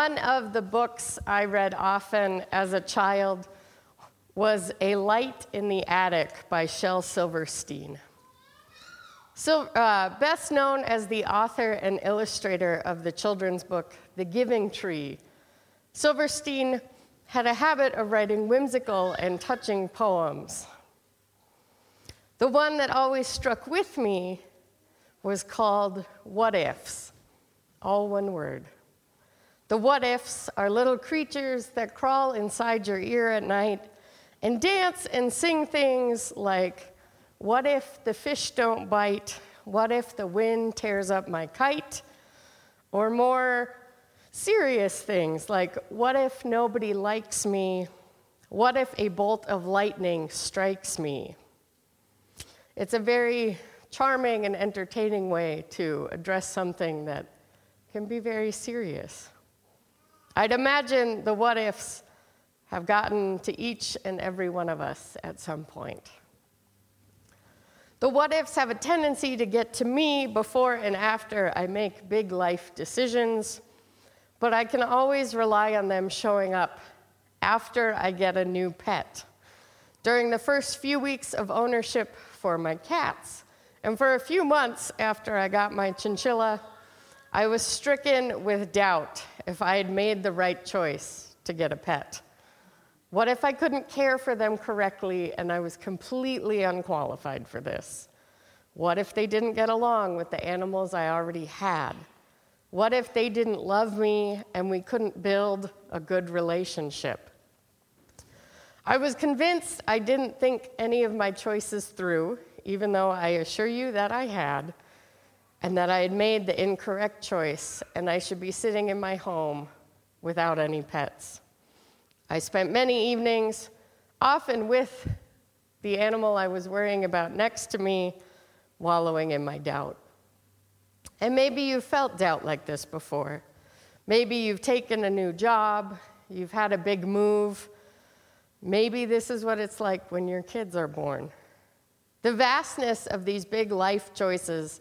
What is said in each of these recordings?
One of the books I read often as a child was A Light in the Attic by Shel Silverstein. So, uh, best known as the author and illustrator of the children's book, The Giving Tree, Silverstein had a habit of writing whimsical and touching poems. The one that always struck with me was called What Ifs, all one word. The what ifs are little creatures that crawl inside your ear at night and dance and sing things like, What if the fish don't bite? What if the wind tears up my kite? Or more serious things like, What if nobody likes me? What if a bolt of lightning strikes me? It's a very charming and entertaining way to address something that can be very serious. I'd imagine the what ifs have gotten to each and every one of us at some point. The what ifs have a tendency to get to me before and after I make big life decisions, but I can always rely on them showing up after I get a new pet. During the first few weeks of ownership for my cats, and for a few months after I got my chinchilla, I was stricken with doubt if I had made the right choice to get a pet. What if I couldn't care for them correctly and I was completely unqualified for this? What if they didn't get along with the animals I already had? What if they didn't love me and we couldn't build a good relationship? I was convinced I didn't think any of my choices through, even though I assure you that I had and that I had made the incorrect choice and I should be sitting in my home without any pets. I spent many evenings, often with the animal I was worrying about next to me, wallowing in my doubt. And maybe you've felt doubt like this before. Maybe you've taken a new job, you've had a big move. Maybe this is what it's like when your kids are born. The vastness of these big life choices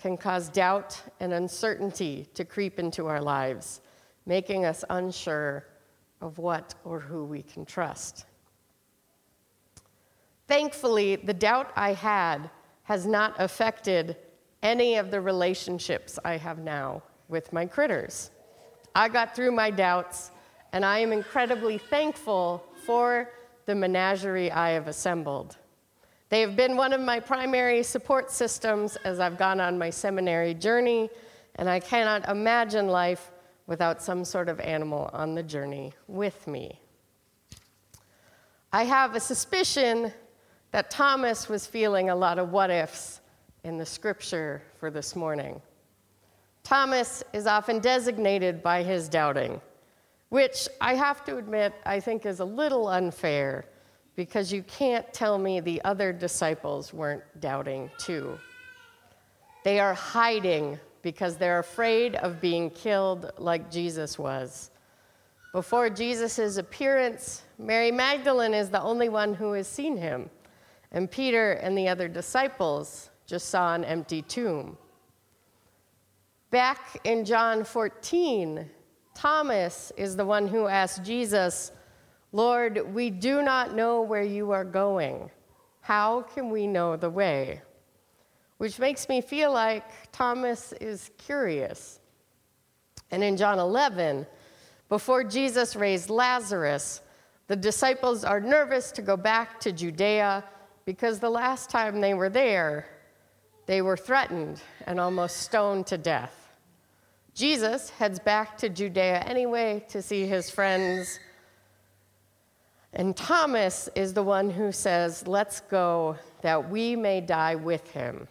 can cause doubt and uncertainty to creep into our lives, making us unsure of what or who we can trust. Thankfully, the doubt I had has not affected any of the relationships I have now with my critters. I got through my doubts, and I am incredibly thankful for the menagerie I have assembled. They have been one of my primary support systems as I've gone on my seminary journey, and I cannot imagine life without some sort of animal on the journey with me. I have a suspicion that Thomas was feeling a lot of what ifs in the scripture for this morning. Thomas is often designated by his doubting, which I have to admit I think is a little unfair because you can't tell me the other disciples weren't doubting too. They are hiding because they're afraid of being killed like Jesus was. Before Jesus' appearance, Mary Magdalene is the only one who has seen him, and Peter and the other disciples just saw an empty tomb. Back in John 14, Thomas is the one who asked Jesus, Lord, we do not know where you are going. How can we know the way? Which makes me feel like Thomas is curious. And in John 11, before Jesus raised Lazarus, the disciples are nervous to go back to Judea because the last time they were there, they were threatened and almost stoned to death. Jesus heads back to Judea anyway to see his friends and Thomas is the one who says, Let's go that we may die with him.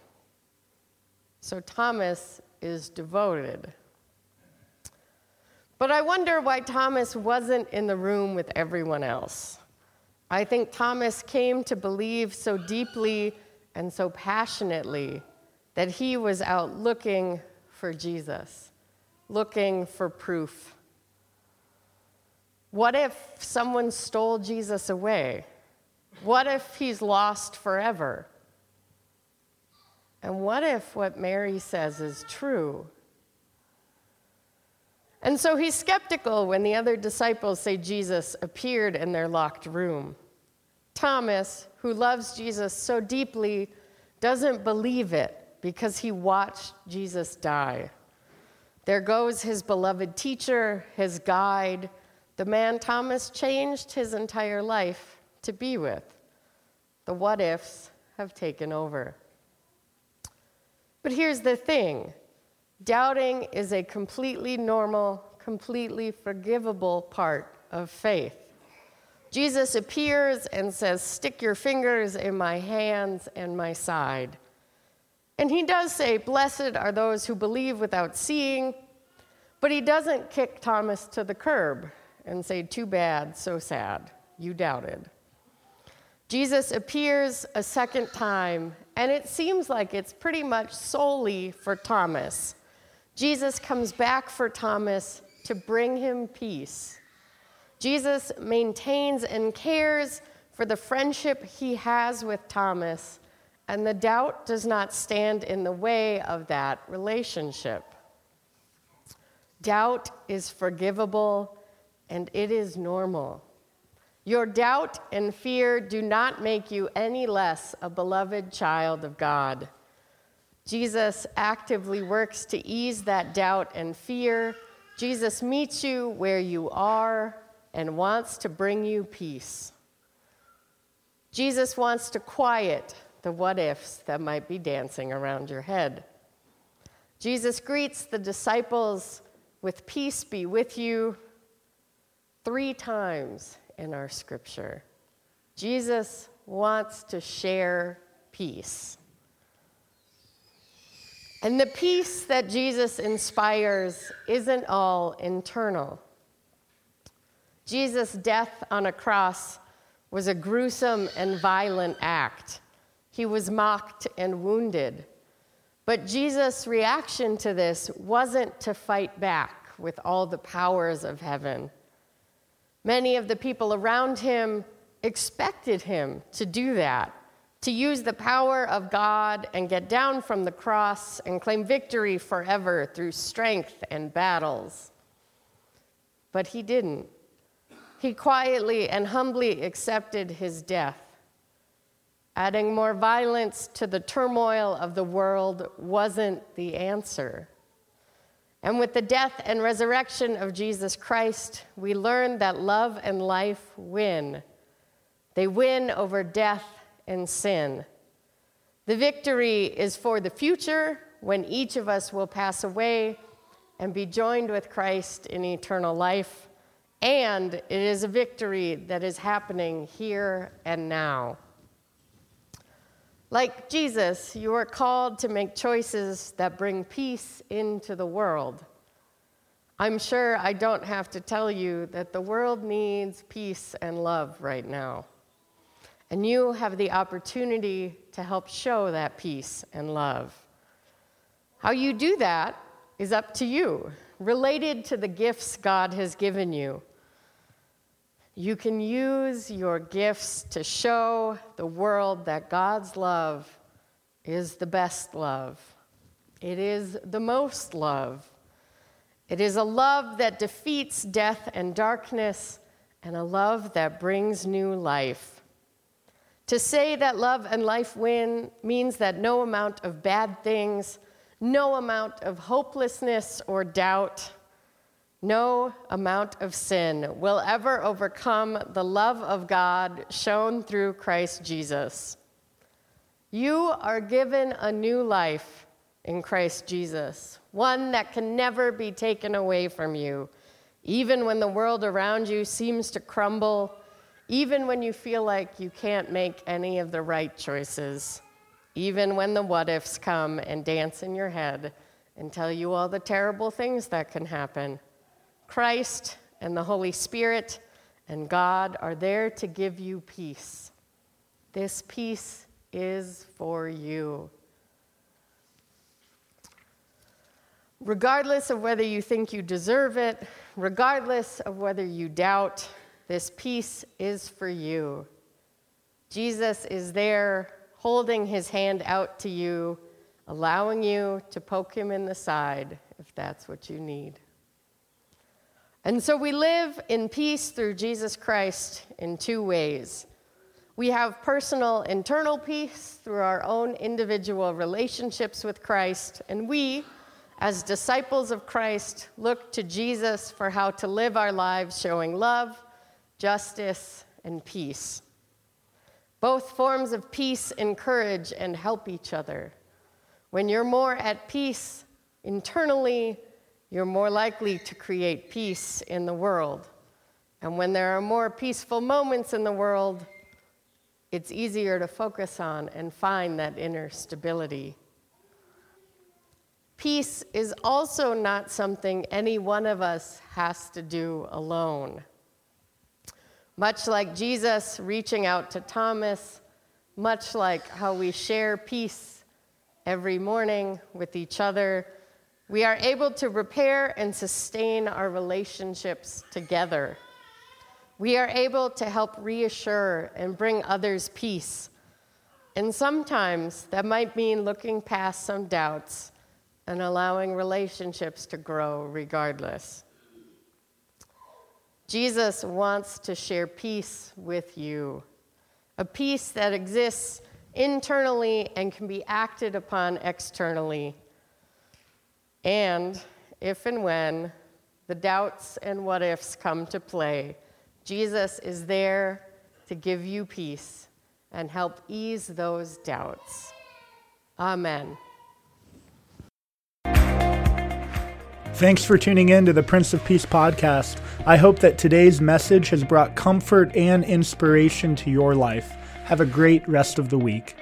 So Thomas is devoted. But I wonder why Thomas wasn't in the room with everyone else. I think Thomas came to believe so deeply and so passionately that he was out looking for Jesus, looking for proof. What if someone stole Jesus away? What if he's lost forever? And what if what Mary says is true? And so he's skeptical when the other disciples say Jesus appeared in their locked room. Thomas, who loves Jesus so deeply, doesn't believe it because he watched Jesus die. There goes his beloved teacher, his guide, the man Thomas changed his entire life to be with. The what ifs have taken over. But here's the thing doubting is a completely normal, completely forgivable part of faith. Jesus appears and says, Stick your fingers in my hands and my side. And he does say, Blessed are those who believe without seeing, but he doesn't kick Thomas to the curb and say, Too bad, so sad, you doubted. Jesus appears a second time, and it seems like it's pretty much solely for Thomas. Jesus comes back for Thomas to bring him peace. Jesus maintains and cares for the friendship he has with Thomas and the doubt does not stand in the way of that relationship. Doubt is forgivable and it is normal. Your doubt and fear do not make you any less a beloved child of God. Jesus actively works to ease that doubt and fear. Jesus meets you where you are and wants to bring you peace. Jesus wants to quiet the what ifs that might be dancing around your head. Jesus greets the disciples with peace be with you three times in our scripture. Jesus wants to share peace. And the peace that Jesus inspires isn't all internal. Jesus' death on a cross was a gruesome and violent act. He was mocked and wounded. But Jesus' reaction to this wasn't to fight back with all the powers of heaven. Many of the people around him expected him to do that, to use the power of God and get down from the cross and claim victory forever through strength and battles. But he didn't. He quietly and humbly accepted his death Adding more violence to the turmoil of the world wasn't the answer. And with the death and resurrection of Jesus Christ, we learn that love and life win. They win over death and sin. The victory is for the future when each of us will pass away and be joined with Christ in eternal life. And it is a victory that is happening here and now. Like Jesus, you are called to make choices that bring peace into the world. I'm sure I don't have to tell you that the world needs peace and love right now. And you have the opportunity to help show that peace and love. How you do that is up to you, related to the gifts God has given you. You can use your gifts to show the world that God's love is the best love. It is the most love. It is a love that defeats death and darkness, and a love that brings new life. To say that love and life win means that no amount of bad things, no amount of hopelessness or doubt, no amount of sin will ever overcome the love of God shown through Christ Jesus. You are given a new life in Christ Jesus, one that can never be taken away from you, even when the world around you seems to crumble, even when you feel like you can't make any of the right choices, even when the what ifs come and dance in your head and tell you all the terrible things that can happen. Christ and the Holy Spirit and God are there to give you peace. This peace is for you. Regardless of whether you think you deserve it, regardless of whether you doubt, this peace is for you. Jesus is there holding his hand out to you, allowing you to poke him in the side if that's what you need. And so we live in peace through Jesus Christ in two ways. We have personal internal peace through our own individual relationships with Christ, and we, as disciples of Christ, look to Jesus for how to live our lives showing love, justice, and peace. Both forms of peace encourage and help each other. When you're more at peace internally, you're more likely to create peace in the world. And when there are more peaceful moments in the world, it's easier to focus on and find that inner stability. Peace is also not something any one of us has to do alone. Much like Jesus reaching out to Thomas, much like how we share peace every morning with each other, we are able to repair and sustain our relationships together. We are able to help reassure and bring others peace. And sometimes that might mean looking past some doubts and allowing relationships to grow regardless. Jesus wants to share peace with you, a peace that exists internally and can be acted upon externally. And if and when the doubts and what ifs come to play, Jesus is there to give you peace and help ease those doubts. Amen. Thanks for tuning in to the Prince of Peace podcast. I hope that today's message has brought comfort and inspiration to your life. Have a great rest of the week.